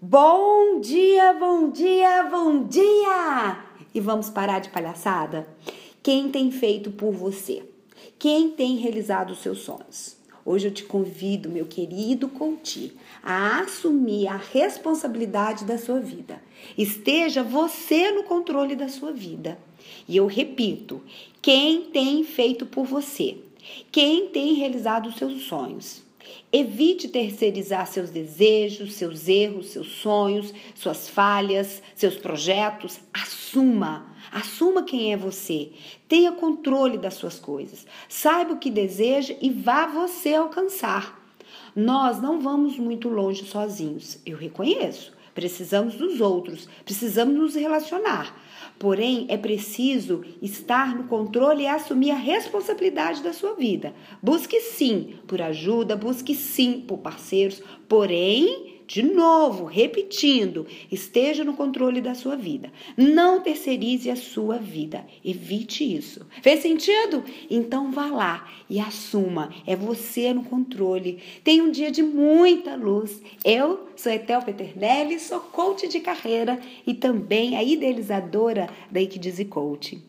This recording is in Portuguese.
Bom dia, bom dia, bom dia! E vamos parar de palhaçada? Quem tem feito por você? Quem tem realizado os seus sonhos? Hoje eu te convido, meu querido Conti, a assumir a responsabilidade da sua vida. Esteja você no controle da sua vida. E eu repito: quem tem feito por você? Quem tem realizado os seus sonhos? Evite terceirizar seus desejos, seus erros, seus sonhos, suas falhas, seus projetos. Assuma. Assuma quem é você. Tenha controle das suas coisas. Saiba o que deseja e vá você alcançar. Nós não vamos muito longe sozinhos, eu reconheço. Precisamos dos outros, precisamos nos relacionar. Porém, é preciso estar no controle e assumir a responsabilidade da sua vida. Busque sim por ajuda, busque sim por parceiros, porém de novo, repetindo, esteja no controle da sua vida. Não terceirize a sua vida. Evite isso. Fez sentido? Então vá lá e assuma. É você no controle. Tem um dia de muita luz. Eu sou Etel Peternelli, sou coach de carreira e também a idealizadora da Equidize Coaching.